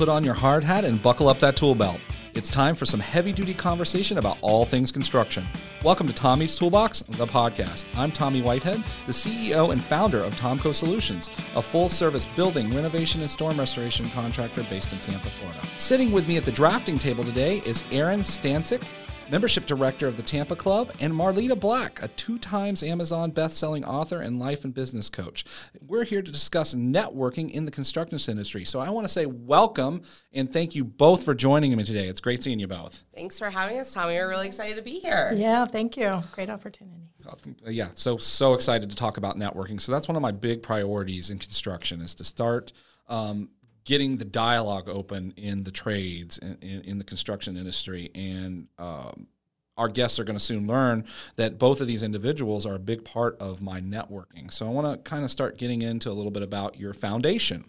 Put on your hard hat and buckle up that tool belt. It's time for some heavy duty conversation about all things construction. Welcome to Tommy's Toolbox, the podcast. I'm Tommy Whitehead, the CEO and founder of TomCo Solutions, a full service building, renovation, and storm restoration contractor based in Tampa, Florida. Sitting with me at the drafting table today is Erin Stancick, membership director of the Tampa Club, and Marleta Black, a two times Amazon best-selling author and life and business coach. We're here to discuss networking in the construction industry. So I want to say welcome and thank you both for joining me today. It's great seeing you both. Thanks for having us, Tommy. We're really excited to be here. Yeah, thank you. Great opportunity. Uh, yeah, so so excited to talk about networking. So that's one of my big priorities in construction is to start um, getting the dialogue open in the trades in, in, in the construction industry and um, our guests are going to soon learn that both of these individuals are a big part of my networking. So i want to kind of start getting into a little bit about your foundation.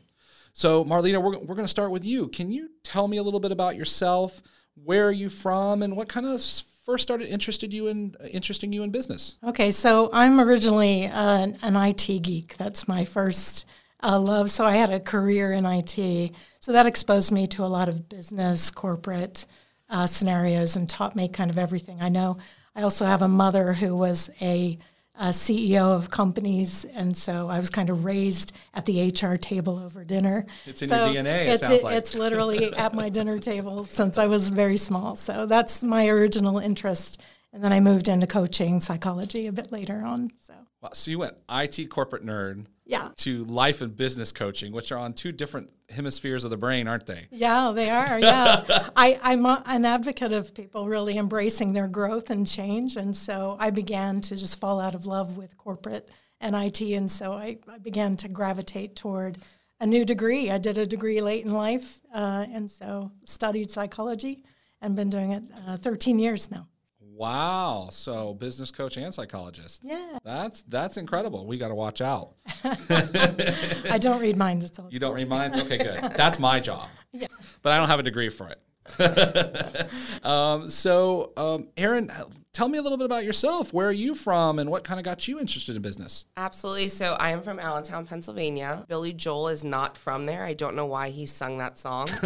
So marlena we're, we're going to start with you. Can you tell me a little bit about yourself? Where are you from and what kind of first started interested you in uh, interesting you in business? Okay so i'm originally an it geek. That's my first uh, love. So I had a career in IT. So that exposed me to a lot of business, corporate uh, scenarios, and taught me kind of everything I know. I also have a mother who was a, a, CEO of companies, and so I was kind of raised at the HR table over dinner. It's in so your DNA. It's, it, like. it's literally at my dinner table since I was very small. So that's my original interest, and then I moved into coaching psychology a bit later on. So. Wow, so you went IT corporate nerd yeah. to life and business coaching, which are on two different hemispheres of the brain, aren't they? Yeah, they are. Yeah, I, I'm a, an advocate of people really embracing their growth and change, and so I began to just fall out of love with corporate and IT, and so I, I began to gravitate toward a new degree. I did a degree late in life, uh, and so studied psychology and been doing it uh, 13 years now. Wow. So business coach and psychologist. Yeah. That's that's incredible. We got to watch out. I don't read minds. It's all you don't read minds? Okay, good. That's my job. Yeah. But I don't have a degree for it. um, so, um, Erin, tell me a little bit about yourself. Where are you from, and what kind of got you interested in business? Absolutely. So, I am from Allentown, Pennsylvania. Billy Joel is not from there. I don't know why he sung that song.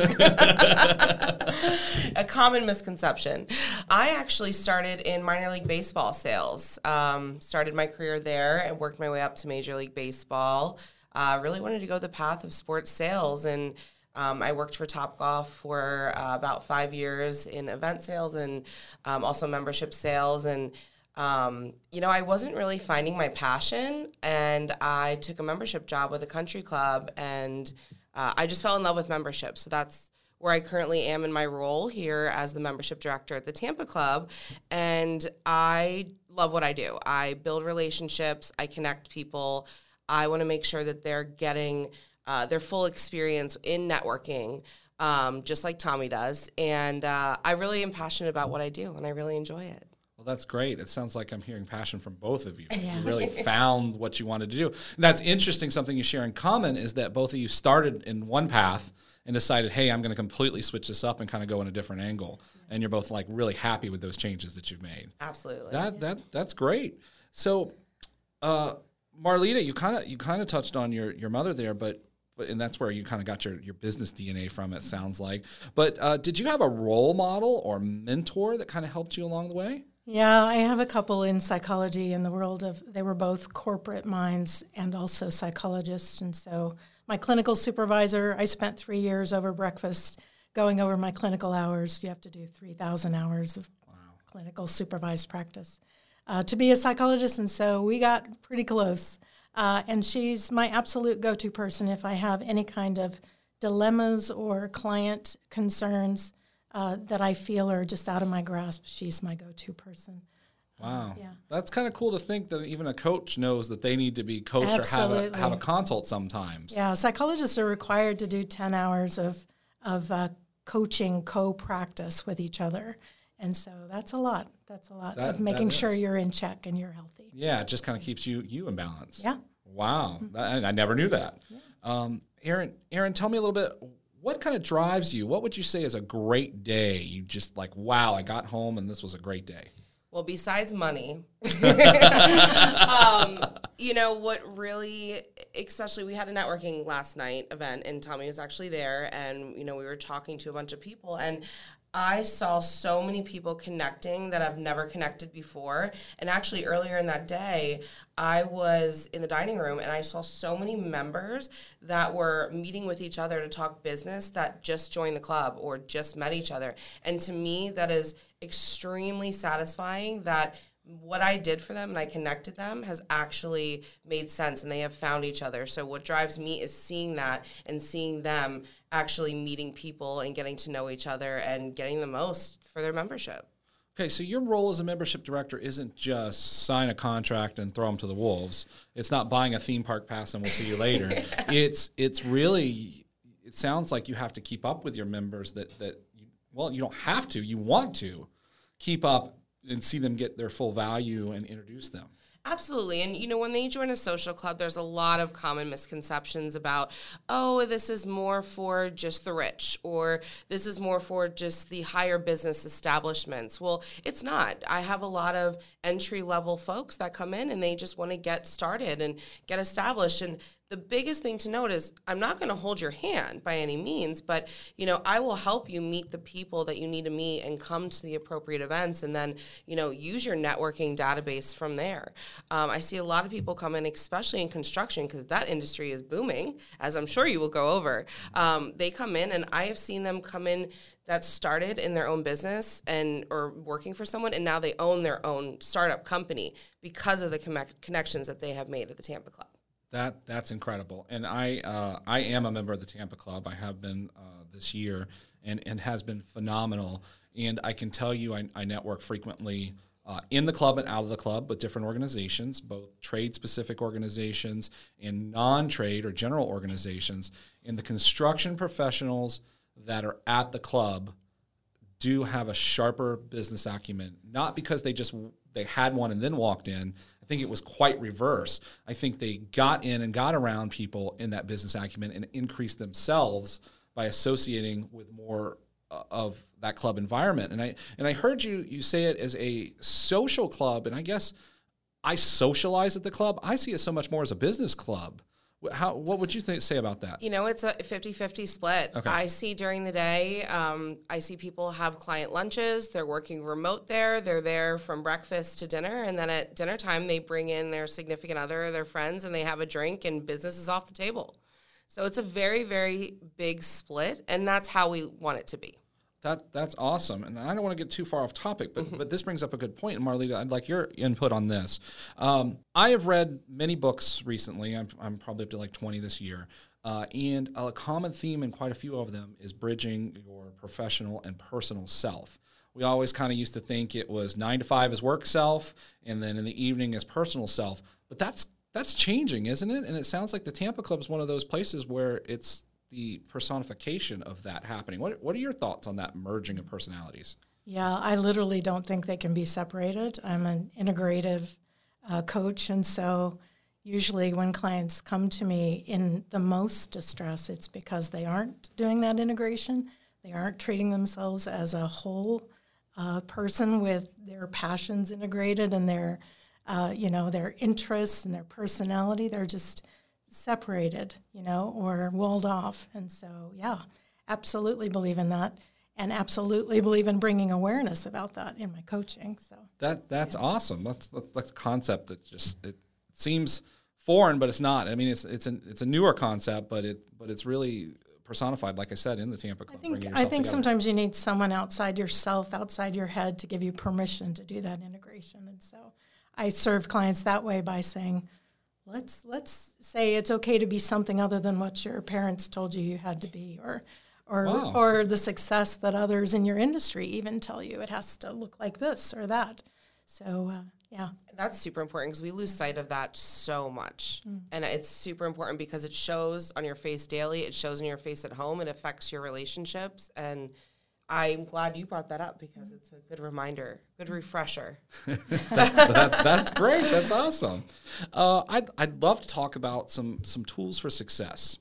a common misconception. I actually started in minor league baseball sales. Um, started my career there and worked my way up to Major League Baseball. Uh, really wanted to go the path of sports sales and um, I worked for Topgolf for uh, about five years in event sales and um, also membership sales. And, um, you know, I wasn't really finding my passion. And I took a membership job with a country club and uh, I just fell in love with membership. So that's where I currently am in my role here as the membership director at the Tampa Club. And I love what I do. I build relationships, I connect people. I want to make sure that they're getting uh, their full experience in networking, um, just like Tommy does. And uh, I really am passionate about what I do, and I really enjoy it. Well, that's great. It sounds like I'm hearing passion from both of you. Yeah. You really found what you wanted to do. And that's interesting. Something you share in common is that both of you started in one path and decided, hey, I'm going to completely switch this up and kind of go in a different angle. And you're both like really happy with those changes that you've made. Absolutely. That that that's great. So, uh, Marleta, you kind of you kind of touched on your your mother there, but but and that's where you kind of got your, your business DNA from. It sounds like. But uh, did you have a role model or mentor that kind of helped you along the way? Yeah, I have a couple in psychology in the world of. They were both corporate minds and also psychologists, and so my clinical supervisor. I spent three years over breakfast going over my clinical hours. You have to do three thousand hours of wow. clinical supervised practice uh, to be a psychologist, and so we got pretty close. Uh, and she's my absolute go to person if I have any kind of dilemmas or client concerns uh, that I feel are just out of my grasp. She's my go to person. Wow. Um, yeah. That's kind of cool to think that even a coach knows that they need to be coached Absolutely. or have a, have a consult sometimes. Yeah, psychologists are required to do 10 hours of, of uh, coaching co practice with each other. And so that's a lot. That's a lot that, of making sure you're in check and you're healthy. Yeah, it just kind of keeps you you in balance. Yeah. Wow, mm-hmm. that, I never knew that. Yeah. Um, Erin, Erin, tell me a little bit. What kind of drives you? What would you say is a great day? You just like, wow, I got home and this was a great day. Well, besides money, um, You know what really, especially we had a networking last night event, and Tommy was actually there, and you know we were talking to a bunch of people, and I saw so many people connecting that I've never connected before. And actually, earlier in that day, I was in the dining room and I saw so many members that were meeting with each other to talk business that just joined the club or just met each other. And to me, that is extremely satisfying that what I did for them and I connected them has actually made sense and they have found each other. So what drives me is seeing that and seeing them actually meeting people and getting to know each other and getting the most for their membership. Okay, so your role as a membership director isn't just sign a contract and throw them to the wolves. It's not buying a theme park pass and we'll see you later. it's it's really it sounds like you have to keep up with your members that that you, well, you don't have to, you want to keep up and see them get their full value and introduce them. Absolutely. And, you know, when they join a social club, there's a lot of common misconceptions about, oh, this is more for just the rich, or this is more for just the higher business establishments. Well, it's not. I have a lot of entry level folks that come in and they just want to get started and get established. And the biggest thing to note is I'm not going to hold your hand by any means, but you know I will help you meet the people that you need to meet and come to the appropriate events, and then you know use your networking database from there. Um, I see a lot of people come in, especially in construction, because that industry is booming, as I'm sure you will go over. Um, they come in, and I have seen them come in that started in their own business and or working for someone and now they own their own startup company because of the connections that they have made at the Tampa Club. That that's incredible, and I uh, I am a member of the Tampa Club. I have been uh, this year, and and has been phenomenal. And I can tell you, I, I network frequently uh, in the club and out of the club with different organizations, both trade specific organizations and non trade or general organizations. And the construction professionals that are at the club do have a sharper business acumen, not because they just they had one and then walked in, I think it was quite reverse. I think they got in and got around people in that business acumen and increased themselves by associating with more uh, of that club environment. And I and I heard you you say it as a social club, and I guess I socialize at the club. I see it so much more as a business club. How, what would you think, say about that? You know, it's a 50 50 split. Okay. I see during the day, um, I see people have client lunches. They're working remote there. They're there from breakfast to dinner. And then at dinner time, they bring in their significant other, their friends, and they have a drink, and business is off the table. So it's a very, very big split. And that's how we want it to be. That that's awesome, and I don't want to get too far off topic, but mm-hmm. but this brings up a good point. and Marleta, I'd like your input on this. Um, I have read many books recently. I'm, I'm probably up to like 20 this year, uh, and a common theme in quite a few of them is bridging your professional and personal self. We always kind of used to think it was nine to five as work self, and then in the evening as personal self. But that's that's changing, isn't it? And it sounds like the Tampa Club is one of those places where it's the personification of that happening. What, what are your thoughts on that merging of personalities? Yeah, I literally don't think they can be separated. I'm an integrative uh, coach, and so usually when clients come to me in the most distress, it's because they aren't doing that integration. They aren't treating themselves as a whole uh, person with their passions integrated and their, uh, you know, their interests and their personality. They're just separated, you know, or walled off. And so, yeah, absolutely believe in that and absolutely believe in bringing awareness about that in my coaching. So that that's yeah. awesome. That's that's a concept that just it seems foreign, but it's not. I mean, it's it's an it's a newer concept, but it but it's really personified, like I said, in the Tampa Club. I think I think together. sometimes you need someone outside yourself, outside your head, to give you permission to do that integration. And so, I serve clients that way by saying let's let's say it's okay to be something other than what your parents told you you had to be or or wow. or the success that others in your industry even tell you it has to look like this or that so uh, yeah that's super important because we lose sight of that so much mm. and it's super important because it shows on your face daily it shows in your face at home it affects your relationships and I'm glad you brought that up because it's a good reminder, good refresher. that, that, that's great. That's awesome. Uh, I'd, I'd love to talk about some some tools for success.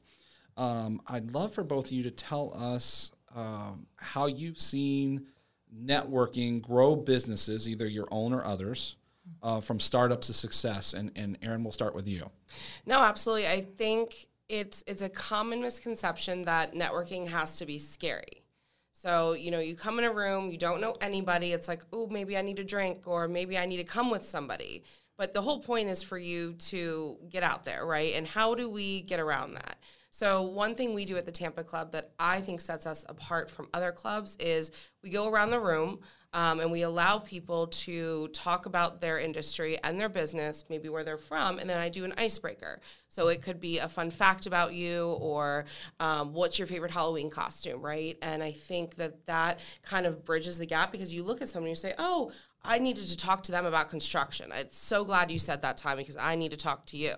Um, I'd love for both of you to tell us um, how you've seen networking grow businesses, either your own or others, uh, from startups to success? And, and Erin, we'll start with you. No, absolutely. I think it's it's a common misconception that networking has to be scary. So, you know, you come in a room, you don't know anybody. It's like, oh, maybe I need a drink or maybe I need to come with somebody. But the whole point is for you to get out there, right? And how do we get around that? So, one thing we do at the Tampa Club that I think sets us apart from other clubs is we go around the room um, and we allow people to talk about their industry and their business, maybe where they're from, and then I do an icebreaker. So, it could be a fun fact about you or um, what's your favorite Halloween costume, right? And I think that that kind of bridges the gap because you look at someone and you say, oh, I needed to talk to them about construction. I'm so glad you said that, Tommy, because I need to talk to you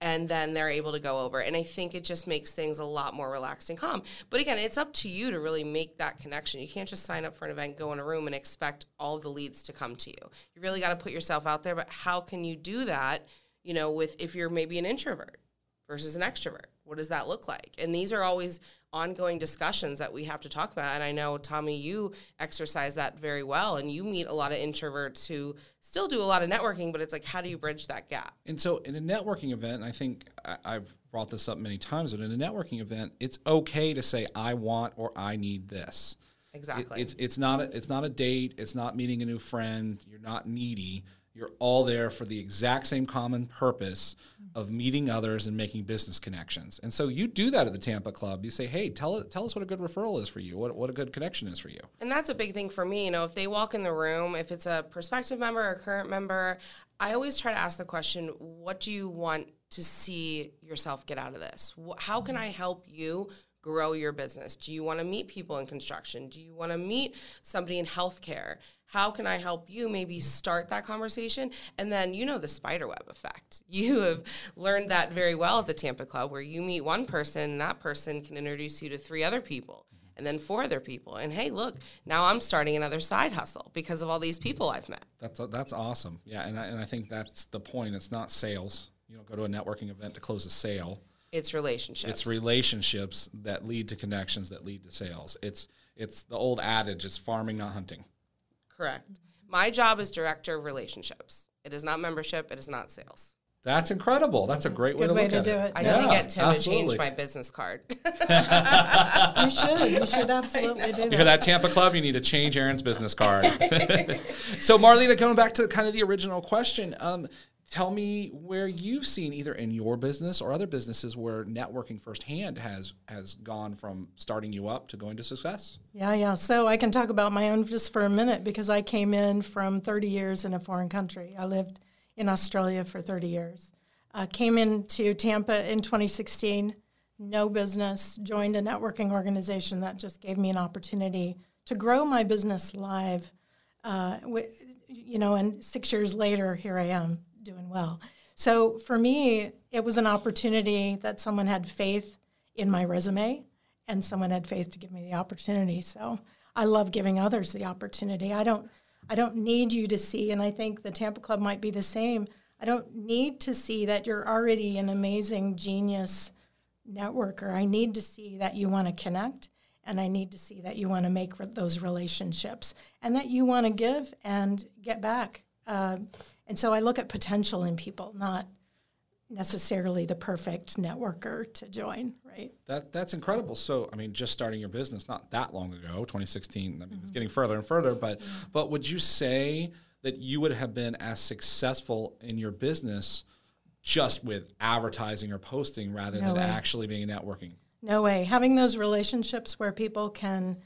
and then they're able to go over. And I think it just makes things a lot more relaxed and calm. But again, it's up to you to really make that connection. You can't just sign up for an event, go in a room, and expect all the leads to come to you. You really got to put yourself out there. But how can you do that? You know, with if you're maybe an introvert versus an extrovert, what does that look like? And these are always ongoing discussions that we have to talk about. And I know, Tommy, you exercise that very well. And you meet a lot of introverts who still do a lot of networking, but it's like, how do you bridge that gap? And so, in a networking event, I think I, have brought this up many times, but in a networking event, it's okay to say, I want or I need this. Exactly. It, it's, it's, not a, it's not a date, it's not meeting a new friend, you're not needy you're all there for the exact same common purpose of meeting others and making business connections. And so you do that at the Tampa Club. You say, hey, tell, tell us what a good referral is for you, what, what a good connection is for you. And that's a big thing for me. You know, if they walk in the room, if it's a prospective member or current member, I always try to ask the question, what do you want to see yourself get out of this? How can I help you grow your business? Do you want to meet people in construction? Do you want to meet somebody in healthcare? How can I help you maybe start that conversation? And then you know the spiderweb effect. You have learned that very well at the Tampa Club where you meet one person and that person can introduce you to three other people and then four other people. And hey, look, now I'm starting another side hustle because of all these people I've met. That's that's awesome. Yeah, and I, and I think that's the point. It's not sales. You don't go to a networking event to close a sale. It's relationships. It's relationships that lead to connections that lead to sales. It's it's the old adage: it's farming, not hunting. Correct. My job is director of relationships. It is not membership. It is not sales. That's incredible. That's a great Good way to way look to at do it. it. I Yeah, need to get Tim absolutely. to change my business card. You should. You should absolutely do it. You hear that. that, Tampa Club? You need to change Erin's business card. so, Marlena, going back to kind of the original question, um, tell me where you've seen either in your business or other businesses where networking firsthand has has gone from starting you up to going to success. Yeah, yeah. So I can talk about my own just for a minute because I came in from 30 years in a foreign country. I lived in Australia for 30 years. Uh, came into Tampa in 2016, no business, joined a networking organization that just gave me an opportunity to grow my business live. Uh, you know, and six years later, here I am doing well. So for me, it was an opportunity that someone had faith in my resume and someone had faith to give me the opportunity. So I love giving others the opportunity. I don't I don't need you to see and I think the Tampa Club might be the same. I don't need to see that you're already an amazing genius networker. I need to see that you want to connect and I need to see that you want to make those relationships and that you want to give and get back. Uh, and so I look at potential in people, not necessarily the perfect networker to join, right? That that's incredible. So, I mean, just starting your business not that long ago, 2016. I mean, it's getting further and further. But but would you say that you would have been as successful in your business just with advertising or posting rather No than way. actually being networking? No way. Having those relationships where people can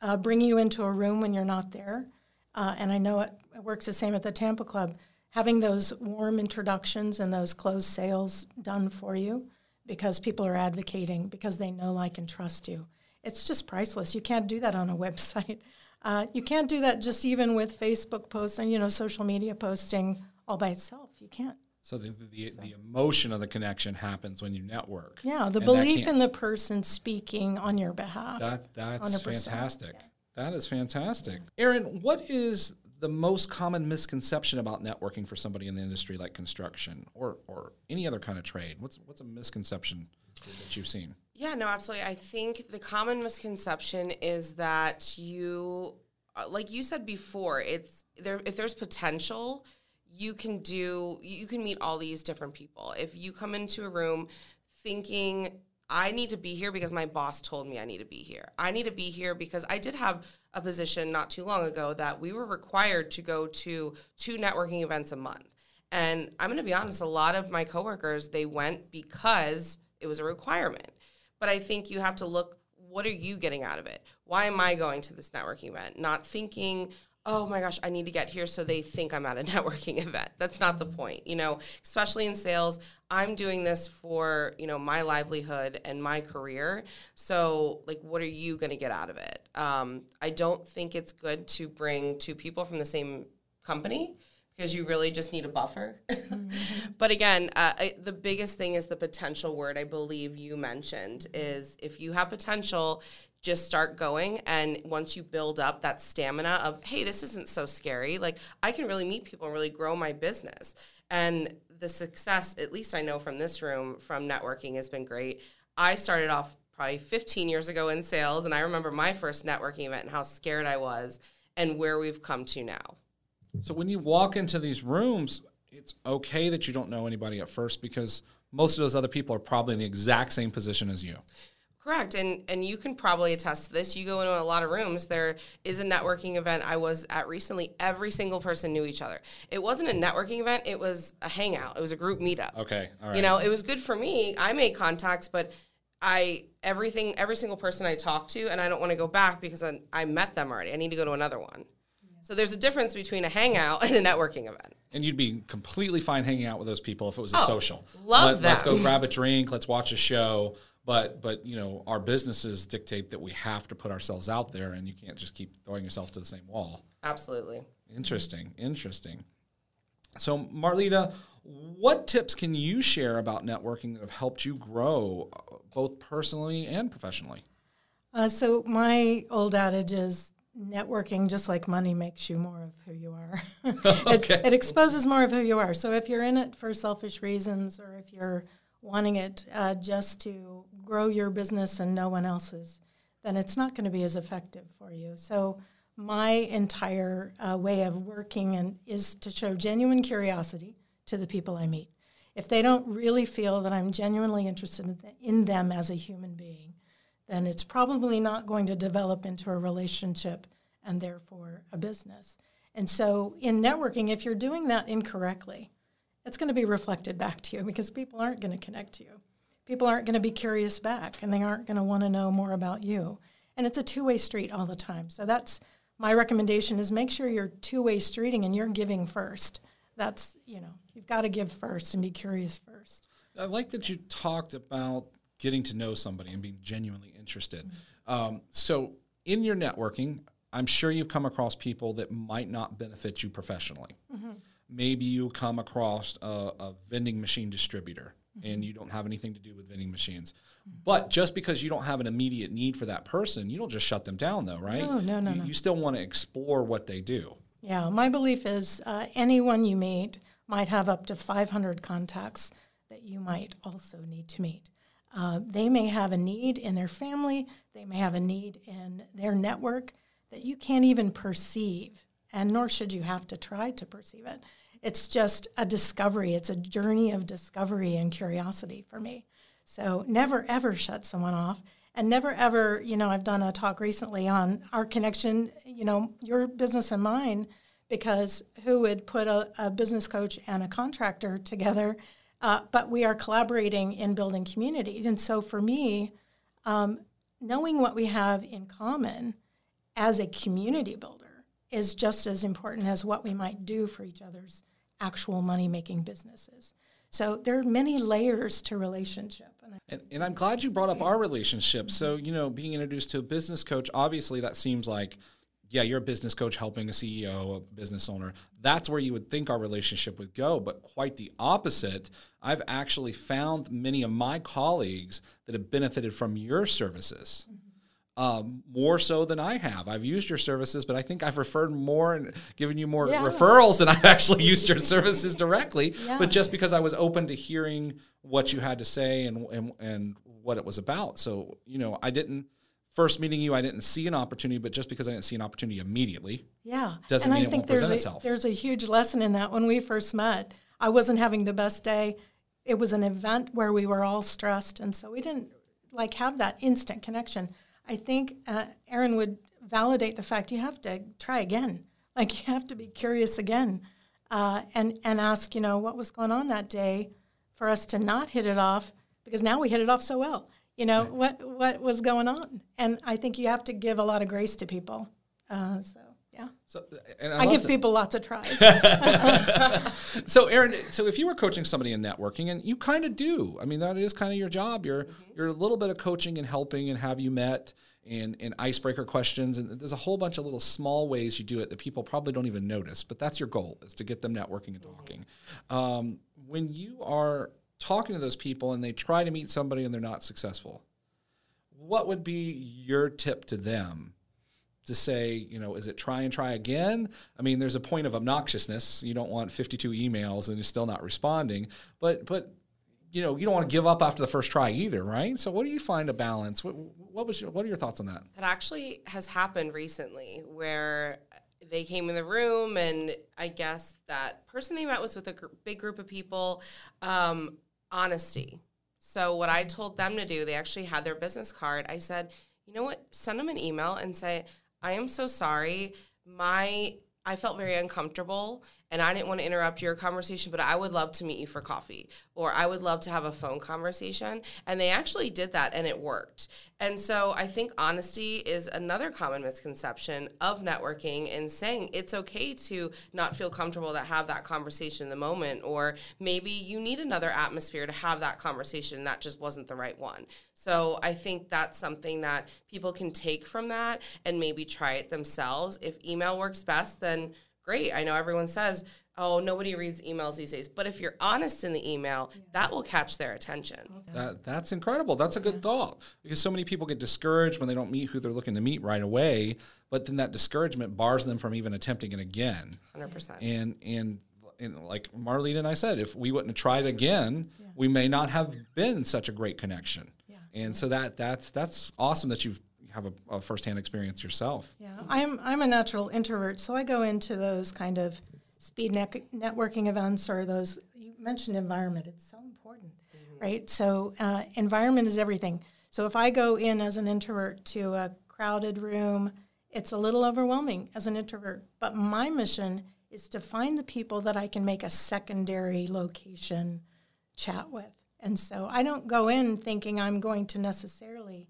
uh, bring you into a room when you're not there, uh, and I know it, it works the same at the Tampa Club. Having those warm introductions and those closed sales done for you because people are advocating because they know, like, and trust you. It's just priceless. You can't do that on a website. Uh, you can't do that just even with Facebook posts and you know social media posting all by itself. You can't. So the the, the emotion of the connection happens when you network. Yeah, the And belief in the person speaking on your behalf. That that's 100%, fantastic. That is fantastic. Erin, what is the most common misconception about networking for somebody in the industry like construction or or any other kind of trade? What's what's a misconception that you've seen? Yeah, no, absolutely. I think the common misconception is that you, uh, like you said before, it's there. If there's potential, you can do you can meet all these different people. If you come into a room thinking I need to be here because my boss told me I need to be here. I need to be here because I did have a position not too long ago that we were required to go to two networking events a month. And I'm going to be honest, a lot of my coworkers, they went because it was a requirement. But I think you have to look what are you getting out of it? Why am I going to this networking event? Not thinking, oh my gosh, I need to get here so they think I'm at a networking event. That's not the point, you know, especially in sales. I'm doing this for, you know, my livelihood and my career. So, like, what are you going to get out of it? Um, I don't think it's good to bring two people from the same company because you really just need a buffer. Mm-hmm. but again, uh, I, the biggest thing is the potential word I believe you mentioned is if you have potential, just start going. And once you build up that stamina of hey this isn't so scary like i can really meet people and really grow my business. And the success at least i know from this room from networking has been great. I started off probably 15 years ago in sales and i remember my first networking event and how scared i was and where we've come to now. So when you walk into these rooms it's okay that you don't know anybody at first because most of those other people are probably in the exact same position as you Correct, and and you can probably attest to this. You go into a lot of rooms. There is a networking event I was at recently. Every single person knew each other. It wasn't a networking event. It was a hangout. It was a group meetup. Okay, all right. You know, it was good for me. I made contacts, but I everything every single person I talked to, and I don't want to go back because I, I met them already. I need to go to another one. So there's a difference between a hangout and a networking event. And you'd be completely fine hanging out with those people if it was a oh, social. Love Let, that. Let's go grab a drink. Let's watch a show but but you know our businesses dictate that we have to put ourselves out there and you can't just keep throwing yourself to the same wall. Absolutely. Interesting interesting. So marleta what tips can you share about networking that have helped you grow uh, both personally and professionally? Uh, so my old adage is networking just like money makes you more of who you are. Okay. it, it exposes more of who you are. So if you're in it for selfish reasons or if you're wanting it uh, just to grow your business and no one else's, then it's not going to be as effective for you. So my entire uh, way of working and is to show genuine curiosity to the people I meet. If they don't really feel that I'm genuinely interested in, in them as a human being, then it's probably not going to develop into a relationship and therefore a business. And so in networking, if you're doing that incorrectly, it's going to be reflected back to you because people aren't going to connect to you. People aren't going to be curious back and they aren't going to want to know more about you. And it's a two-way street all the time. So that's my recommendation is make sure you're two-way streeting and you're giving first. That's, you know, you've got to give first and be curious first. I like that you talked about getting to know somebody and being genuinely interested. Mm-hmm. Um, so in your networking, I'm sure you've come across people that might not benefit you professionally. Mm-hmm maybe you come across a, a vending machine distributor mm-hmm. and you don't have anything to do with vending machines. Mm-hmm. But just because you don't have an immediate need for that person, you don't just shut them down, though, right? No, no, no. You, no. you still want to explore what they do. Yeah, my belief is uh, anyone you meet might have up to 500 contacts that you might also need to meet. Uh, they may have a need in their family, they may have a need in their network that you can't even perceive, and nor should you have to try to perceive it it's just a discovery. It's a journey of discovery and curiosity for me. So never ever shut someone off. And never ever, you know, I've done a talk recently on our connection, you know, your business and mine, because who would put a, a business coach and a contractor together? Uh, but we are collaborating in building community. And so for me, um, knowing what we have in common as a community builder is just as important as what we might do for each other's actual money making businesses. So there are many layers to relationship. And, and I'm glad you brought up our relationship. So, you know, being introduced to a business coach, obviously that seems like, yeah, you're a business coach helping a CEO, a business owner. That's where you would think our relationship would go, but quite the opposite. I've actually found many of my colleagues that have benefited from your services. Mm-hmm um, more so than I have. I've used your services, but I think I've referred more and given you more yeah. referrals than I've actually used your services directly. Yeah. But just because I was open to hearing what you had to say and, and and what it was about, so you know, I didn't first meeting you, I didn't see an opportunity, but just because I didn't see an opportunity immediately, Yeah. Doesn't and mean I it think won't there's present a, itself. There's a huge lesson in that. When we first met, I wasn't having the best day. It was an event where we were all stressed, and so we didn't like have that instant connection. I think uh, Erin would validate the fact you have to try again. Like you have to be curious again, uh, and and ask, you know, what was going on that day for us to not hit it off because now we hit it off so well. You know what what was going on, and I think you have to give a lot of grace to people. Uh, so yeah. so and I, I give that- people lots of tries. So, Erin, so if you were coaching somebody in networking, and you kind of do, I mean, that is kind of your job. You're you're a little bit of coaching and helping, and have you met, and and icebreaker questions, and there's a whole bunch of little small ways you do it that people probably don't even notice. But that's your goal is to get them networking and talking. Um, when you are talking to those people and they try to meet somebody and they're not successful, what would be your tip to them? To say, you know, is it try and try again? I mean, there's a point of obnoxiousness. You don't want 52 emails and you're still not responding, but but you know, you don't want to give up after the first try either, right? So, what do you find a balance? What, what was your, what are your thoughts on that? That actually has happened recently where they came in the room and I guess that person they met was with a gr- big group of people. Um, honesty. So what I told them to do, they actually had their business card. I said, you know what? Send them an email and say, I am so sorry. My I felt very uncomfortable and I didn't want to interrupt your conversation, but I would love to meet you for coffee or I would love to have a phone conversation. And they actually did that and it worked. And so I think honesty is another common misconception of networking and saying it's okay to not feel comfortable to have that conversation in the moment, or maybe you need another atmosphere to have that conversation that just wasn't the right one. So I think that's something that people can take from that and maybe try it themselves. If email works best, then great. I know everyone says, oh, nobody reads emails these days. But if you're honest in the email, that will catch their attention. That that's incredible. That's a good thought because so many people get discouraged when they don't meet who they're looking to meet right away, but then that discouragement bars them from even attempting it again. 100%. And and and like Marlene and I said, if we wouldn't have tried again, we may not have been such a great connection. Yeah. And so that that's that's awesome that you've have a, a firsthand experience yourself. Yeah, I'm I'm a natural introvert, so I go into those kind of speed net- networking events or those. You mentioned environment; it's so important, right? So uh, environment is everything. So if I go in as an introvert to a crowded room, it's a little overwhelming as an introvert. But my mission is to find the people that I can make a secondary location chat with. And so I don't go in thinking I'm going to necessarily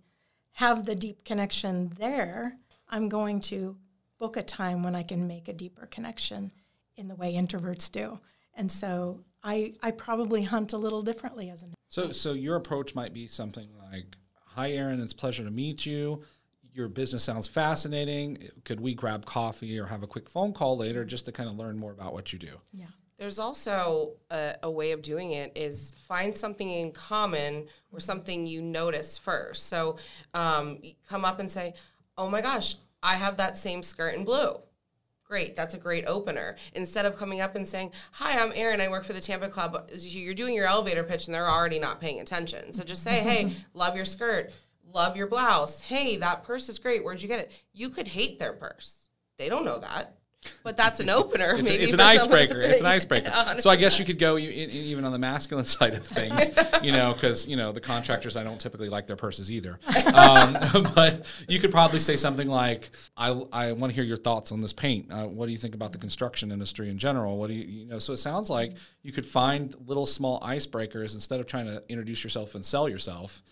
have the deep connection there. I'm going to book a time when I can make a deeper connection in the way introverts do. And so I, I probably hunt a little differently as an So so your approach might be something like, "Hi Erin, it's a pleasure to meet you. Your business sounds fascinating. Could we grab coffee or have a quick phone call later just to kind of learn more about what you do?" yeah. There's also a, a way of doing it is find something in common or something you notice first. So um, come up and say, "Oh my gosh, I have that same skirt in blue." Great, that's a great opener. Instead of coming up and saying, "Hi, I'm Erin. I work for the Tampa Club." You're doing your elevator pitch and they're already not paying attention. So just say, "Hey, love your skirt. Love your blouse. Hey, that purse is great. Where'd you get it?" You could hate their purse. They don't know that. But that's an opener. It's, maybe it's an icebreaker. It's an icebreaker. So I guess you could go even on the masculine side of things, you know, because you know the contractors. I don't typically like their purses either. Um, but you could probably say something like, "I, I want to hear your thoughts on this paint. Uh, what do you think about the construction industry in general? What do you you know?" So it sounds like you could find little small icebreakers instead of trying to introduce yourself and sell yourself.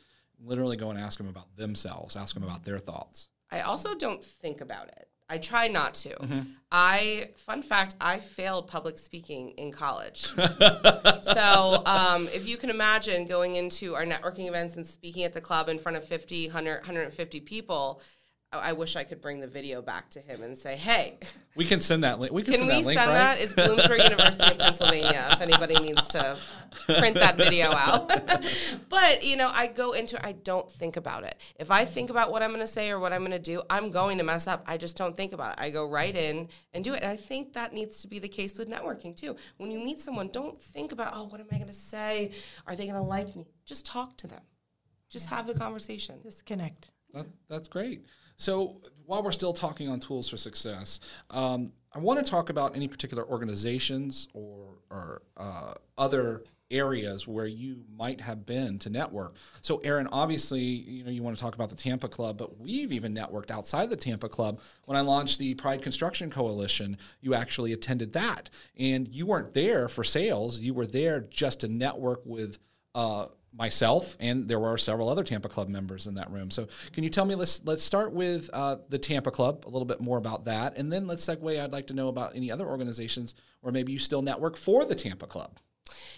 Literally go and ask them about themselves. Ask them about their thoughts. I also don't think about it. I try not to. Mm-hmm. I fun fact, I failed public speaking in college. so um, if you can imagine going into our networking events and speaking at the club in front of 50, 100, 150 people, I I wish I could bring the video back to him and say, "Hey, We can send that link. We can, can send we that link, Can we send right? that? It's Bloomsburg University in Pennsylvania. If anybody needs to print that video out, but you know, I go into. I don't think about it. If I think about what I'm going to say or what I'm going to do, I'm going to mess up. I just don't think about it. I go right in and do it. And I think that needs to be the case with networking too. When you meet someone, don't think about, oh, what am I going to say? Are they going to like me? Just talk to them. Just have the conversation. Disconnect. That, that's great. So while we're still talking on tools for success, um, I want to talk about any particular organizations or, or uh, other areas where you might have been to network. So, Erin, obviously, you know, you want to talk about the Tampa Club, but we've even networked outside the Tampa Club. When I launched the Pride Construction Coalition, you actually attended that, and you weren't there for sales. You were there just to network with. Uh, myself and there were several other Tampa Club members in that room. So can you tell me? Let's let's start with uh, the Tampa Club, a little bit more about that, and then let's segue. I'd like to know about any other organizations, or maybe you still network for the Tampa Club.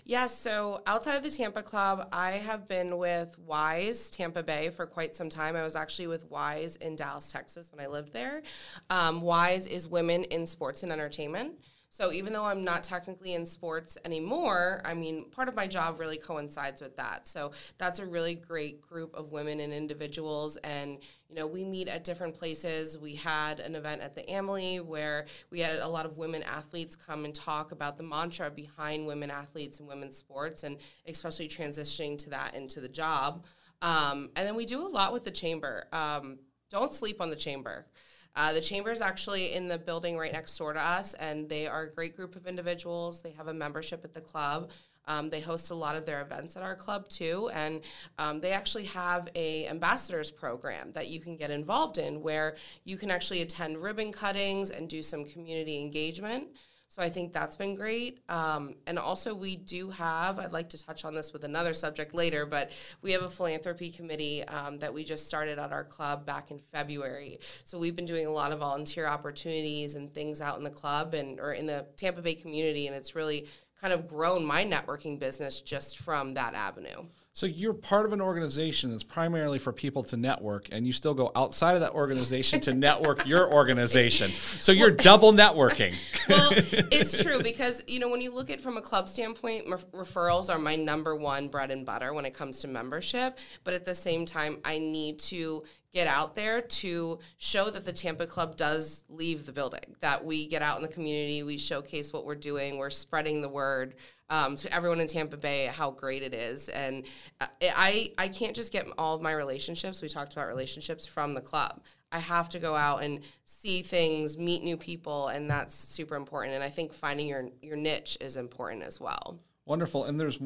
Yeah, so outside of the Tampa Club, I have been with Wise Tampa Bay for quite some time. I was actually with Wise in Dallas, Texas when I lived there. Um, Wise is Women in Sports and Entertainment. So even though I'm not technically in sports anymore, I mean, part of my job really coincides with that. So that's a really great group of women and individuals. And, you know, we meet at different places. We had an event at the Amalie where we had a lot of women athletes come and talk about the mantra behind women athletes and women's sports and especially transitioning to that into the job. Um, and then we do a lot with the chamber. Um, don't sleep on the chamber. Uh, the chamber is actually in the building right next door to us, and they are a great group of individuals. They have a membership at the club. Um, they host a lot of their events at our club too, and um, they actually have a ambassadors program that you can get involved in, where you can actually attend ribbon cuttings and do some community engagement. So I think that's been great. Um, and also, we do have, I'd like to touch on this with another subject later, but we have a philanthropy committee um, that we just started at our club back in February. So we've been doing a lot of volunteer opportunities and things out in the club and or in the Tampa Bay community, and it's really kind of grown my networking business just from that avenue. So you're part of an organization that's primarily for people to network, and you still go outside of that organization to network your organization. So you're double networking. well, it's true because you know when you look at from a club standpoint, referrals are my number one bread and butter when it comes to membership. But at the same time, I need to get out there to show that the Tampa Club does leave the building, that we get out in the community, we showcase what we're doing, we're spreading the word um, to everyone in Tampa Bay how great it is. And uh, I, I can't just get all of my relationships. We talked about relationships from the club. I have to go out and see things, meet new people, and that's super important. And I think finding your your niche is important as well. Wonderful. And there's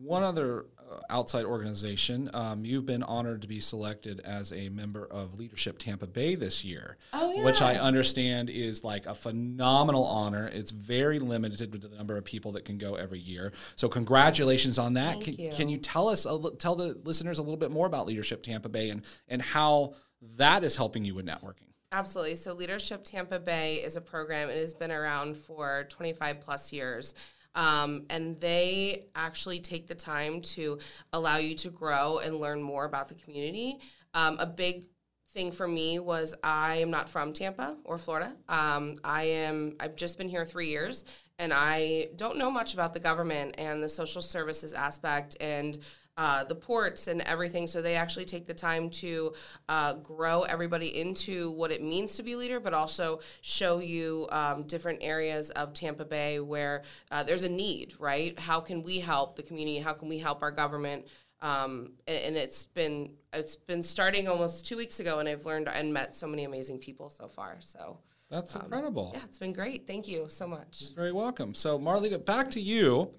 one other outside organization. Um, you've been honored to be selected as a member of Leadership Tampa Bay this year, oh, yes. which I understand is like a phenomenal honor. It's very limited with the number of people that can go every year. So congratulations on that. Thank can, you. can you tell us, tell the listeners a little bit more about Leadership Tampa Bay and, and how that is helping you with networking? Absolutely. So, Leadership Tampa Bay is a program. It has been around for 25 plus years. Um, and they actually take the time to allow you to grow and learn more about the community. Um, a big thing for me was I am not from Tampa or Florida. Um, I am. I've just been here three years, and I don't know much about the government and the social services aspect and uh, the ports and everything. So they actually take the time to uh, grow everybody into what it means to be a leader, but also show you um, different areas of Tampa Bay where uh, there's a need, right? How can we help the community? How can we help our government? Um, and, it's been it's been starting almost two weeks ago, and I've learned and met so many amazing people so far. So that's um, incredible. Yeah, it's been great. Thank you so much. You're very welcome. So Marleta, back to you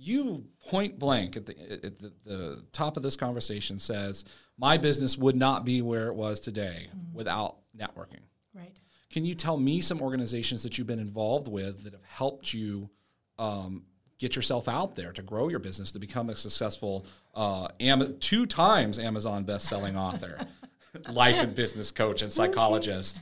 you point blank at the, at the, the, top of this conversation says, my business would not be where it was today mm-hmm. without networking. Right. Can you tell me some organizations that you've been involved with that have helped you um, get yourself out there to grow your business to become a successful uh, Am- two times Amazon best-selling author? life and business coach and psychologist.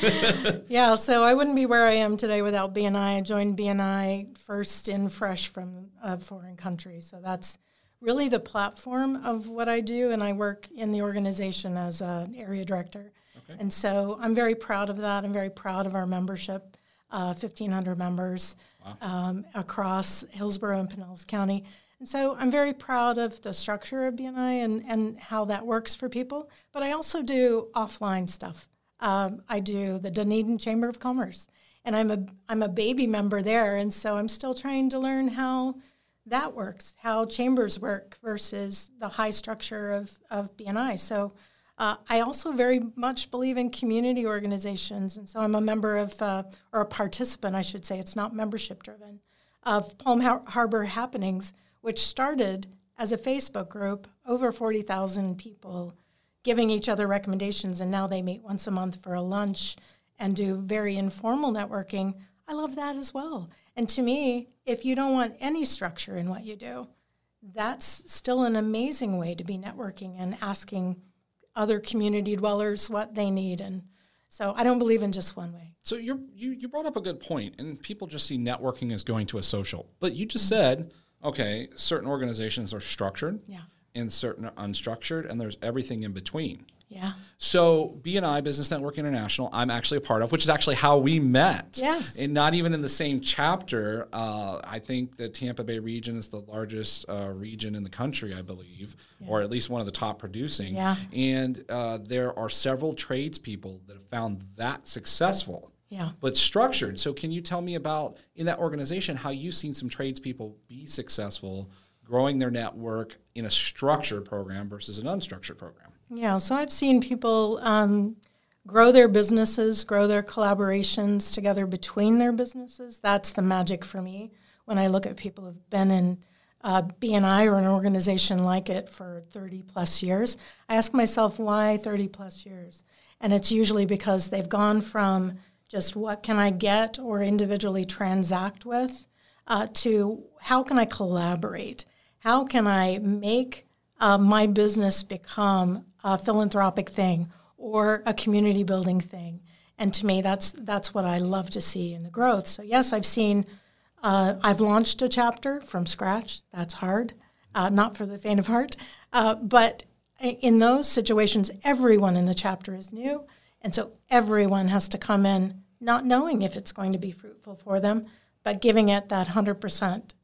yeah, so I wouldn't be where I am today without BNI. I joined BNI first in fresh from a foreign country. So that's really the platform of what I do, and I work in the organization as an area director. Okay. And so I'm very proud of that. I'm very proud of our membership, uh, 1,500 members wow. um, across Hillsborough and Pinellas County. And so I'm very proud of the structure of BNI and, and how that works for people. But I also do offline stuff. Um, I do the Dunedin Chamber of Commerce, and I'm a I'm a baby member there, and so I'm still trying to learn how that works, how chambers work versus the high structure of of BNI. So Uh, I also very much believe in community organizations, and so I'm a member of, uh, or a participant, I should say, it's not membership driven, of Palm Har- Harbor Happenings, which started as a Facebook group, over 40,000 people giving each other recommendations, and now they meet once a month for a lunch and do very informal networking. I love that as well. And to me, if you don't want any structure in what you do, that's still an amazing way to be networking and asking other community dwellers what they need. And so I don't believe in just one way. So you you brought up a good point, and people just see networking as going to a social. But you just said, okay, certain organizations are structured, Yeah. and certain are unstructured, and there's everything in between. Yeah. So BNI Business Network International, I'm actually a part of, which is actually how we met. Yes. And not even in the same chapter. Uh, I think the Tampa Bay region is the largest uh, region in the country, I believe, or at least one of the top producing. Yeah. And uh, there are several tradespeople that have found that successful. Yeah. But structured. So, can you tell me about in that organization how you've seen some tradespeople be successful, growing their network in a structured program versus an unstructured program? Yeah, so I've seen people um, grow their businesses, grow their collaborations together between their businesses. That's the magic for me when I look at people who've been in uh, BNI or an organization like it for 30 plus years. I ask myself, why 30 plus years? And it's usually because they've gone from just what can I get or individually transact with uh, to how can I collaborate? How can I make uh, my business become a philanthropic thing or a community building thing? And to me, that's that's what I love to see in the growth. So yes, I've seen, uh, I've launched a chapter from scratch. That's hard, uh, not for the faint of heart. Uh, but in those situations, everyone in the chapter is new, and so everyone has to come in not knowing if it's going to be fruitful for them, but giving it that hundred percent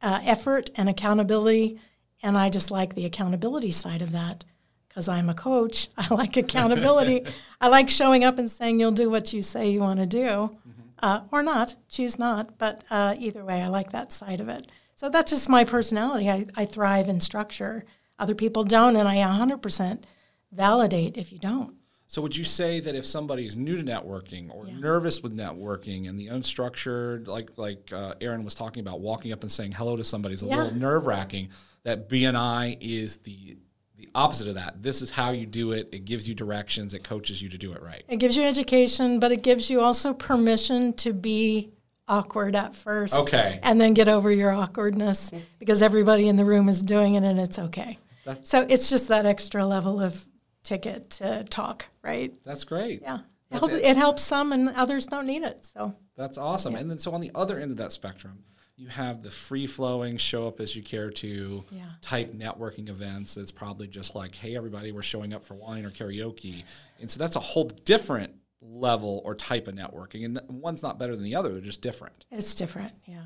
uh, effort and accountability. And I just like the accountability side of that because I'm a coach. I like accountability. I like showing up and saying you'll do what you say you want to do, uh, or not, choose not. But uh, either way, I like that side of it. So that's just my personality. I, I thrive in structure. Other people don't, and I 100% validate if you don't. So would you say that if somebody is new to networking or nervous with networking and the unstructured, like like uh, Erin was talking about, walking up and saying hello to somebody is a Yeah. little nerve wracking, that BNI is the the opposite of that. This is how you do it. It gives you directions. It coaches you to do it right. It gives you education, but it gives you also permission to be awkward at first. Okay. And then get over your awkwardness because everybody in the room is doing it and it's okay. That's- so it's just that extra level of ticket to talk, right? That's great. Yeah. It, That's it. it helps some and others don't need it. So That's awesome. And then so on the other end of that spectrum, you have the free flowing, show up as you care to Yeah. type networking events. That's probably just like, hey, everybody, we're showing up for wine or karaoke. And so that's a whole different level or type of networking. And one's not better than the other, they're just different. It's different, yeah.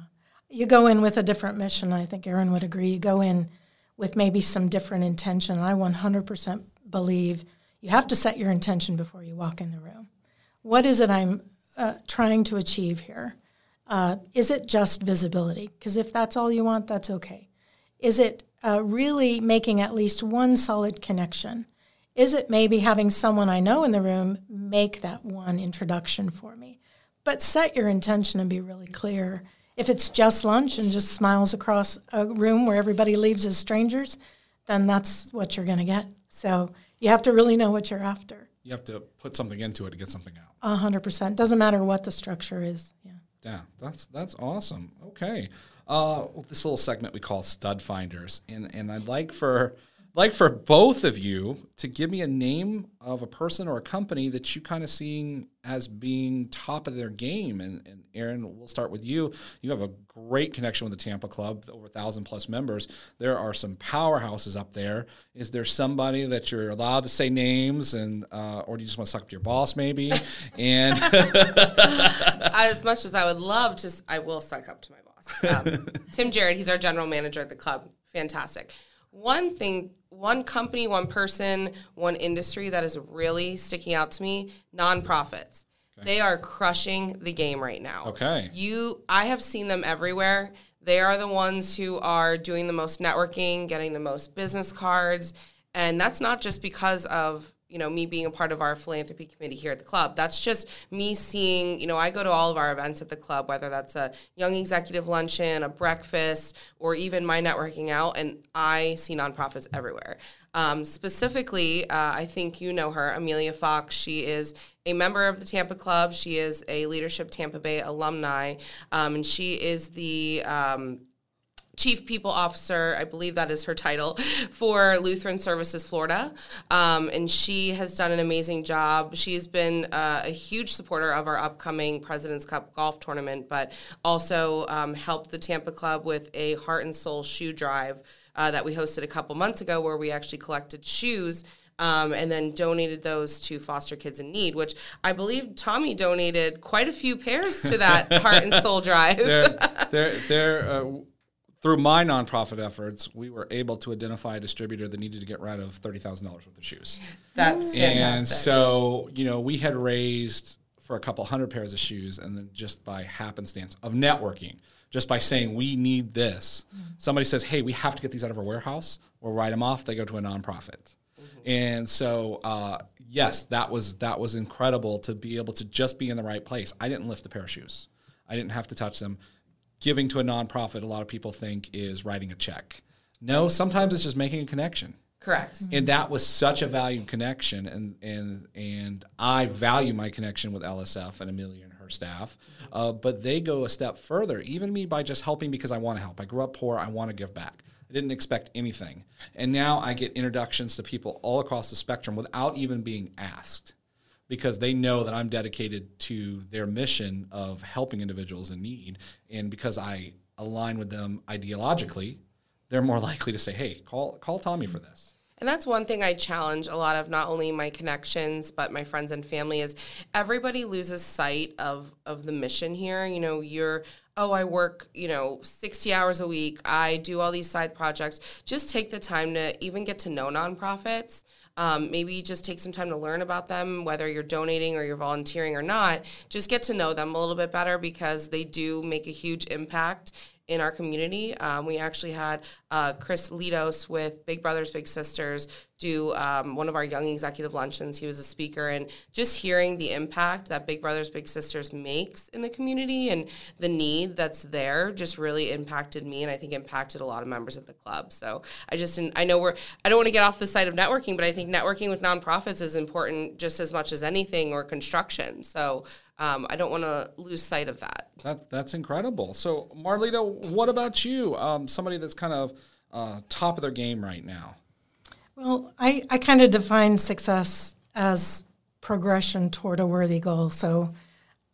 You go in with a different mission. I think Erin would agree. You go in with maybe some different intention. I 100% believe you have to set your intention before you walk in the room. What is it I'm uh, trying to achieve here? Uh, is it just visibility? Because if that's all you want, that's okay. Is it uh, really making at least one solid connection? Is it maybe having someone I know in the room make that one introduction for me? But set your intention and be really clear. If it's just lunch and just smiles across a room where everybody leaves as strangers, then that's what you're going to get. So you have to really know what you're after. You have to put something into it to get something out. A hundred percent. Doesn't matter what the structure is. Yeah. Yeah, that's that's awesome. Okay, uh, this little segment we call Stud Finders, and and I'd like for like for both of you to give me a name of a person or a company that you kind of seeing as being top of their game. And, and Erin, we'll start with you. You have a great connection with the Tampa Club, over a thousand plus members. There are some powerhouses up there. Is there somebody that you're allowed to say names, and uh, or do you just want to suck up to your boss maybe? and as much as I would love to, I will suck up to my boss. Um, Tim Jarrett, he's our general manager at the club. Fantastic. One thing, one company, one person, one industry that is really sticking out to me: nonprofits. They are crushing the game right now. Okay. You, I have seen them everywhere. They are the ones who are doing the most networking, getting the most business cards, and that's not just because of you know me being a part of our philanthropy committee here at the club. That's just me seeing you know i go to all of our events at the club whether that's a young executive luncheon a breakfast or even my networking out and i see nonprofits everywhere. Um, specifically uh, i think you know her amelia fox. She is a member of the tampa club. She is a leadership tampa bay alumni. Um, and she is the um, chief people officer, I believe that is her title, for Lutheran Services Florida. Um, and she has done an amazing job. She's been uh, a huge supporter of our upcoming President's Cup golf tournament, but also um, helped the Tampa Club with a heart and soul shoe drive uh, that we hosted a couple months ago where we actually collected shoes. Um, and then donated those to foster kids in need, which I believe Tommy donated quite a few pairs to that Heart and Soul Drive. they're, they're, they're uh, through my nonprofit efforts, we were able to identify a distributor that needed to get rid of thirty thousand dollars worth of shoes. That's fantastic. And so, you know, we had raised for a couple hundred pairs of shoes, and then just by happenstance of networking, just by saying we need this, mm-hmm. somebody says, "Hey, we have to get these out of our warehouse." We'll write them off. They go to a nonprofit. Mm-hmm. And so, uh, yes, that was that was incredible to be able to just be in the right place. I didn't lift a pair of shoes. I didn't have to touch them giving to a nonprofit, a lot of people think is writing a check. No, sometimes it's just making a connection. Correct. And that was such a valued connection, and and and I value my connection with LSF and Amelia and her staff. Uh, but they go a step further, even me by just helping because I want to help. I grew up poor. I want to give back. I didn't expect anything, and now I get introductions to people all across the spectrum without even being asked because they know that I'm dedicated to their mission of helping individuals in need. And because I align with them ideologically, they're more likely to say, hey, call, call Tommy for this. And that's one thing I challenge a lot of not only my connections but my friends and family is everybody loses sight of of the mission here. You know, you're oh, I work, you know, 60 hours a week. I do all these side projects. Just take the time to even get to know nonprofits. Um, maybe just take some time to learn about them, whether you're donating or you're volunteering or not. Just get to know them a little bit better because they do make a huge impact in our community. Um, we actually had uh, Chris Litos with Big Brothers Big Sisters do um, one of our young executive luncheons. He was a speaker, and just hearing the impact that Big Brothers Big Sisters makes in the community and the need that's there just really impacted me, and I think impacted a lot of members of the club. So I just I know we're I don't want to get off the side of networking, but I think networking with nonprofits is important just as much as anything or construction. So um, I don't want to lose sight of that. That that's incredible. So Marleta, what about you? Um, somebody that's kind of uh, top of their game right now. Well, I, I kind of define success as progression toward a worthy goal. So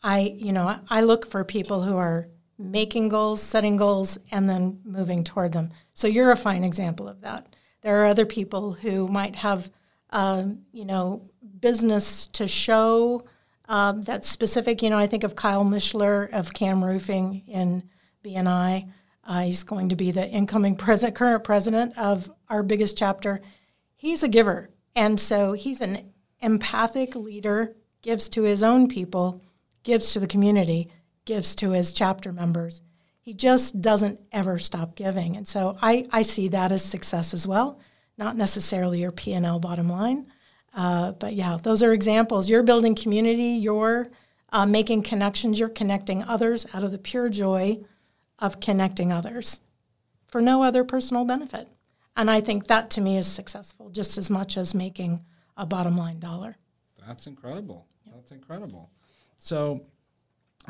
I, you know, I look for people who are making goals, setting goals, and then moving toward them. So you're a fine example of that. There are other people who might have, um, you know, business to show um, that's specific. You know, I think of Kyle Mishler of Cam Roofing in BNI. Uh, he's going to be the incoming president, current president of our biggest chapter. He's a giver, and so he's an empathic leader. Gives to his own people, gives to the community, gives to his chapter members. He just doesn't ever stop giving, and so I, I see that as success as well. Not necessarily your P and L bottom line, uh, but yeah, those are examples. You're building community. You're uh, making connections. You're connecting others out of the pure joy of connecting others for no other personal benefit. And I think that to me is successful just as much as making a bottom line dollar. That's incredible. That's incredible. So,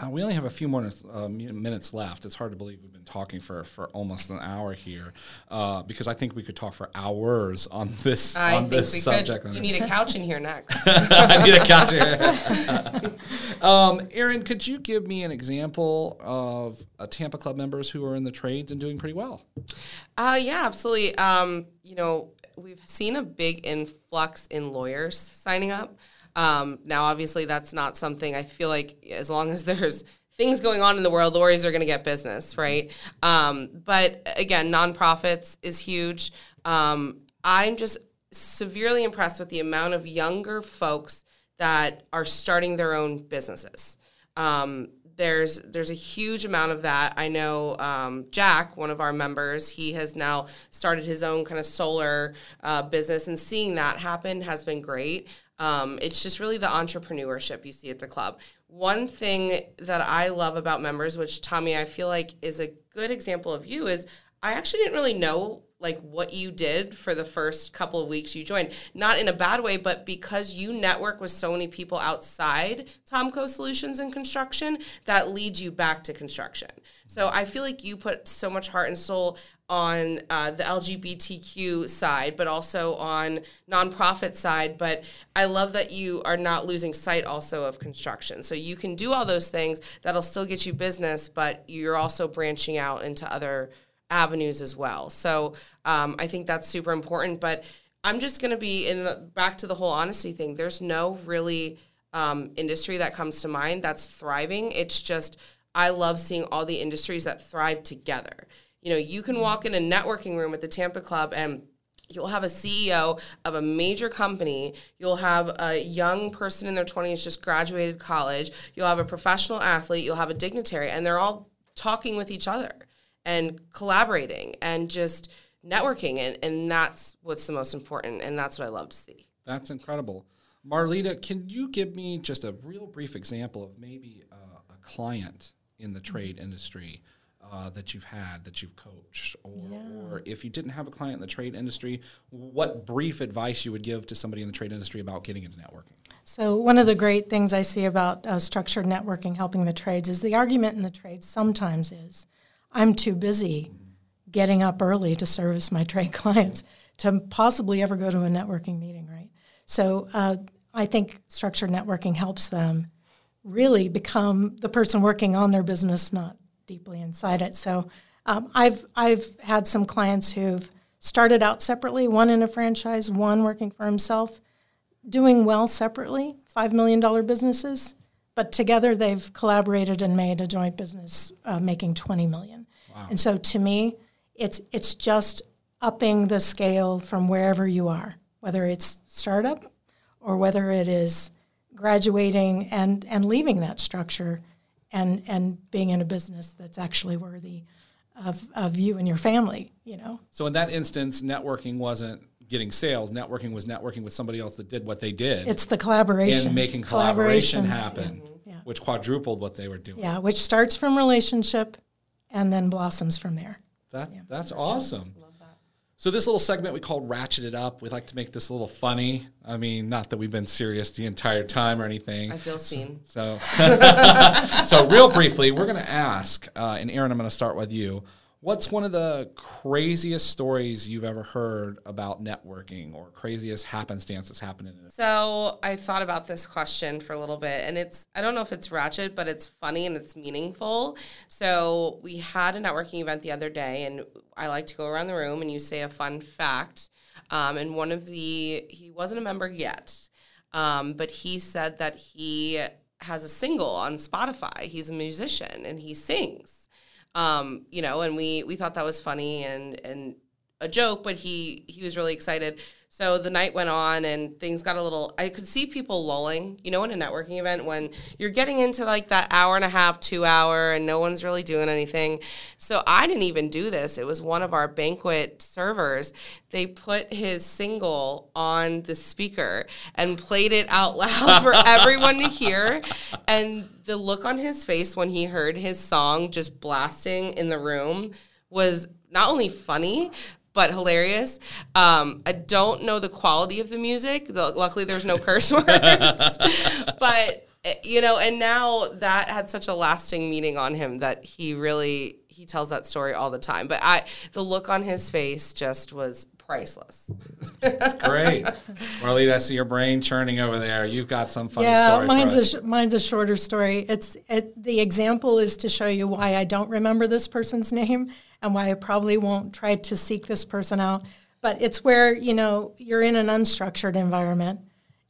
uh, we only have a few more uh, minutes left. It's hard to believe we've been talking for, for almost an hour here, uh, because I think we could talk for hours on this I on this subject. Could. You need a couch in here next. I need a couch here. um, Erin, could you give me an example of Tampa Club members who are in the trades and doing pretty well? Uh, yeah, absolutely. Um, you know, we've seen a big influx in lawyers signing up. Um, now, obviously, that's not something I feel like as long as there's things going on in the world, lawyers are going to get business, right? Um, but again, nonprofits is huge. Um, I'm just severely impressed with the amount of younger folks that are starting their own businesses. Um, there's there's a huge amount of that. I know um, Jack, one of our members, he has now started his own kind of solar uh, business, and seeing that happen has been great. Um, it's just really the entrepreneurship you see at the club. One thing that I love about members, which Tommy, I feel like is a good example of you, is I actually didn't really know like what you did for the first couple of weeks you joined. Not in a bad way but because you network with so many people outside tomco solutions and construction that leads you back to construction. So i feel like you put so much heart and soul on uh, the lgbtq side but also on nonprofit side but i love that you are not losing sight also of construction. So you can do all those things that'll still get you business but you're also branching out into other avenues as well. So um, I think that's super important. But I'm just going to be in the back to the whole honesty thing. There's no really um, industry that comes to mind that's thriving. It's just I love seeing all the industries that thrive together. You know, you can walk in a networking room at the Tampa Club and you'll have a CEO of a major company, you'll have a young person in their 20s just graduated college, you'll have a professional athlete, you'll have a dignitary, and they're all talking with each other and collaborating and just networking and, and that's what's the most important and that's what i love to see. That's incredible. Marleta can you give me just a real brief example of maybe uh, a client in the trade industry uh, that you've had that you've coached or, yeah. or if you didn't have a client in the trade industry what brief advice you would give to somebody in the trade industry about getting into networking? So one of the great things i see about uh, structured networking helping the trades is the argument in the trades sometimes is I'm too busy getting up early to service my trade clients to possibly ever go to a networking meeting, right? So uh, I think structured networking helps them really become the person working on their business, not deeply inside it. So um, I've I've had some clients who've started out separately, one in a franchise, one working for himself, doing well separately, five million dollar businesses, but together they've collaborated and made a joint business uh, making twenty million. Wow. And so to me, it's it's just upping the scale from wherever you are, whether it's startup or whether it is graduating and, and leaving that structure and and being in a business that's actually worthy of, of you and your family, you know. So in that instance, networking wasn't getting sales. Networking was networking with somebody else that did what they did. It's the collaboration. And making collaboration happen, yeah. which quadrupled what they were doing. Yeah, which starts from relationship and then blossoms from there. That, yeah. That's awesome. Love So this little segment we call Ratchet It Up. We like to make this a little funny. I mean, not that we've been serious the entire time or anything. I feel seen. So, so, so real briefly, we're going to ask, uh, and Erin, I'm going to start with you. What's one of the craziest stories you've ever heard about networking or craziest happenstance that's happening? So I thought about this question for a little bit, and it's I don't know if it's ratchet, but it's funny and it's meaningful. So we had a networking event the other day, and I like to go around the room and you say a fun fact. Um, and one of the he wasn't a member yet, um, but he said that he has a single on Spotify. He's a musician and he sings um, you know, and we we thought that was funny and and a joke, but he he was really excited. So the night went on and things got a little I could see people lulling, you know, in a networking event when you're getting into like that hour and a half, 2 hour and no one's really doing anything. So I didn't even do this. It was one of our banquet servers. They put his single on the speaker and played it out loud for everyone to hear and the look on his face when he heard his song just blasting in the room was not only funny but hilarious. Um, I don't know the quality of the music. luckily, there's no curse words. but you know, and now that had such a lasting meaning on him that he really he tells that story all the time. But I, the look on his face just was priceless. That's great, Marlene. I see your brain churning over there. You've got some funny yeah, story. mine's a mine's a shorter story. It's it, the example is to show you why I don't remember this person's name and why I probably won't try to seek this person out. But it's where you know you're in an unstructured environment,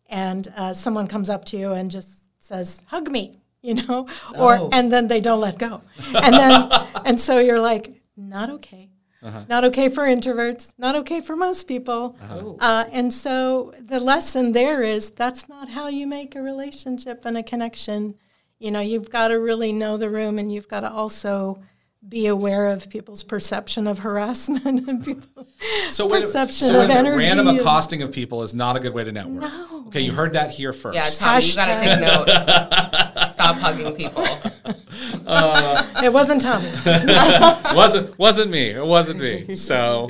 and uh, someone comes up to you and just says, "Hug me," you know, or oh. and then they don't let go, and then and so you're like, "Not okay." Uh-huh. Not okay for introverts, not okay for most people. Uh-huh. Oh. Uh, and so the lesson there is that's not how you make a relationship and a connection you know, you've got to really know the room and you've got to also be aware of people's perception of harassment and people's So wait, a- perception so of a energy. Random and- accosting of people is not a good way to network. No. Okay, you heard that here first. Yeah, Tommy, you got to take notes. Stop hugging people. It wasn't Tommy. wasn't wasn't me. It wasn't me. So,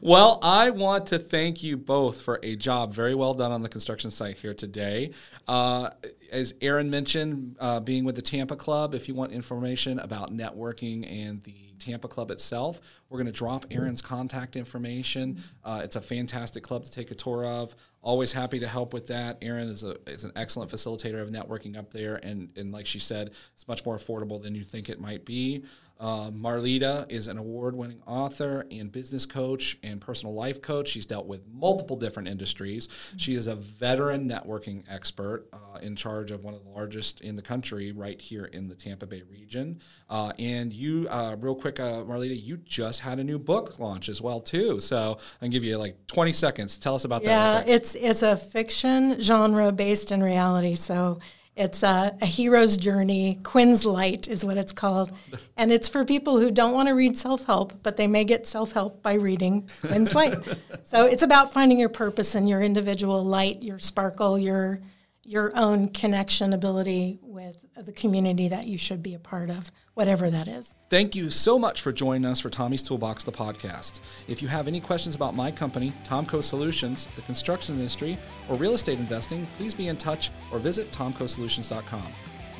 well, I want to thank you both for a job very well done on the construction site here today. Uh, as Erin mentioned, uh, being with the Tampa Club, if you want information about networking and the Tampa Club itself, we're going to drop Erin's contact information. Uh, it's a fantastic club to take a tour of. Always happy to help with that. Erin is a is an excellent facilitator of networking up there, and and like she said, it's much more affordable than you think it might be. Uh, Marleta is an award winning author and business coach and personal life coach. She's dealt with multiple different industries. She is a veteran networking expert uh, in charge of one of the largest in the country right here in the Tampa Bay region. Uh, and you, uh, real quick, uh, Marleta, you just had a new book launch as well, too. So I can give you like 20 seconds. Tell us about that. Yeah, it's it's a fiction genre based in reality. So it's a, a hero's journey. Quinn's Light is what it's called, and it's for people who don't want to read self help, but they may get self help by reading Quinn's Light. So it's about finding your purpose and your individual light, your sparkle, your your own connection ability with the community that you should be a part of, whatever that is. Thank you so much for joining us for Tommy's Toolbox, the podcast. If you have any questions about my company, Tomco Solutions, the construction industry, or real estate investing, please be in touch or visit tomcosolutions.com.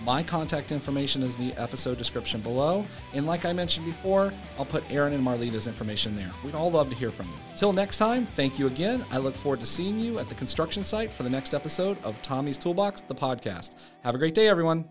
My contact information is in the episode description below, and like I mentioned before, I'll put Erin and Marleta's information there. We'd all love to hear from you. Till next time, thank you again. I look forward to seeing you at the construction site for the next episode of Tommy's Toolbox, the podcast. Have a great day, everyone.